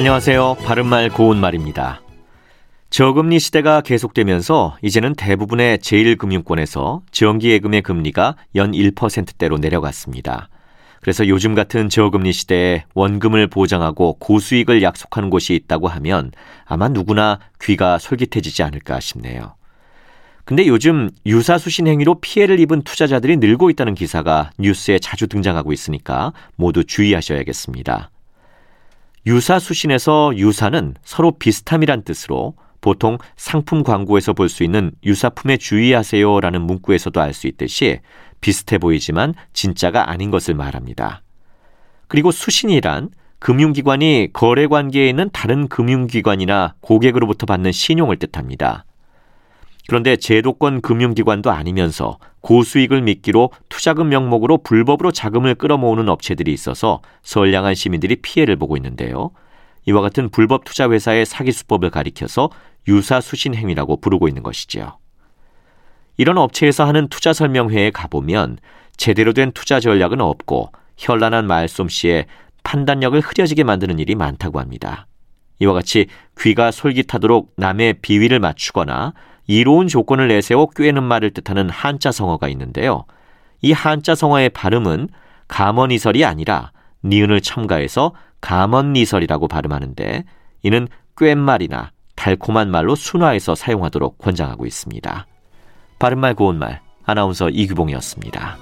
안녕하세요. 바른말 고운말입니다. 저금리 시대가 계속되면서 이제는 대부분의 제1금융권에서 정기예금의 금리가 연 1%대로 내려갔습니다. 그래서 요즘 같은 저금리 시대에 원금을 보장하고 고수익을 약속하는 곳이 있다고 하면 아마 누구나 귀가 솔깃해지지 않을까 싶네요. 근데 요즘 유사수신 행위로 피해를 입은 투자자들이 늘고 있다는 기사가 뉴스에 자주 등장하고 있으니까 모두 주의하셔야겠습니다. 유사수신에서 유사는 서로 비슷함이란 뜻으로 보통 상품 광고에서 볼 수 있는 유사품에 주의하세요 라는 문구에서도 알 수 있듯이 비슷해 보이지만 진짜가 아닌 것을 말합니다. 그리고 수신이란 금융기관이 거래 관계에 있는 다른 금융기관이나 고객으로부터 받는 신용을 뜻합니다. 그런데 제도권 금융기관도 아니면서 고수익을 미끼로 투자금 명목으로 불법으로 자금을 끌어모으는 업체들이 있어서 선량한 시민들이 피해를 보고 있는데요. 이와 같은 불법 투자 회사의 사기 수법을 가리켜서 유사 수신 행위라고 부르고 있는 것이지요. 이런 업체에서 하는 투자 설명회에 가보면 제대로 된 투자 전략은 없고 현란한 말솜씨에 판단력을 흐려지게 만드는 일이 많다고 합니다. 이와 같이 귀가 솔깃하도록 남의 비위를 맞추거나 이로운 조건을 내세워 꿰는 말을 뜻하는 한자 성어가 있는데요. 이 한자 성어의 발음은 감언이설이 아니라 니은을 첨가해서 감언니설이라고 발음하는데 이는 꿰말이나 달콤한 말로 순화해서 사용하도록 권장하고 있습니다. 바른말 고운말 아나운서 이규봉이었습니다.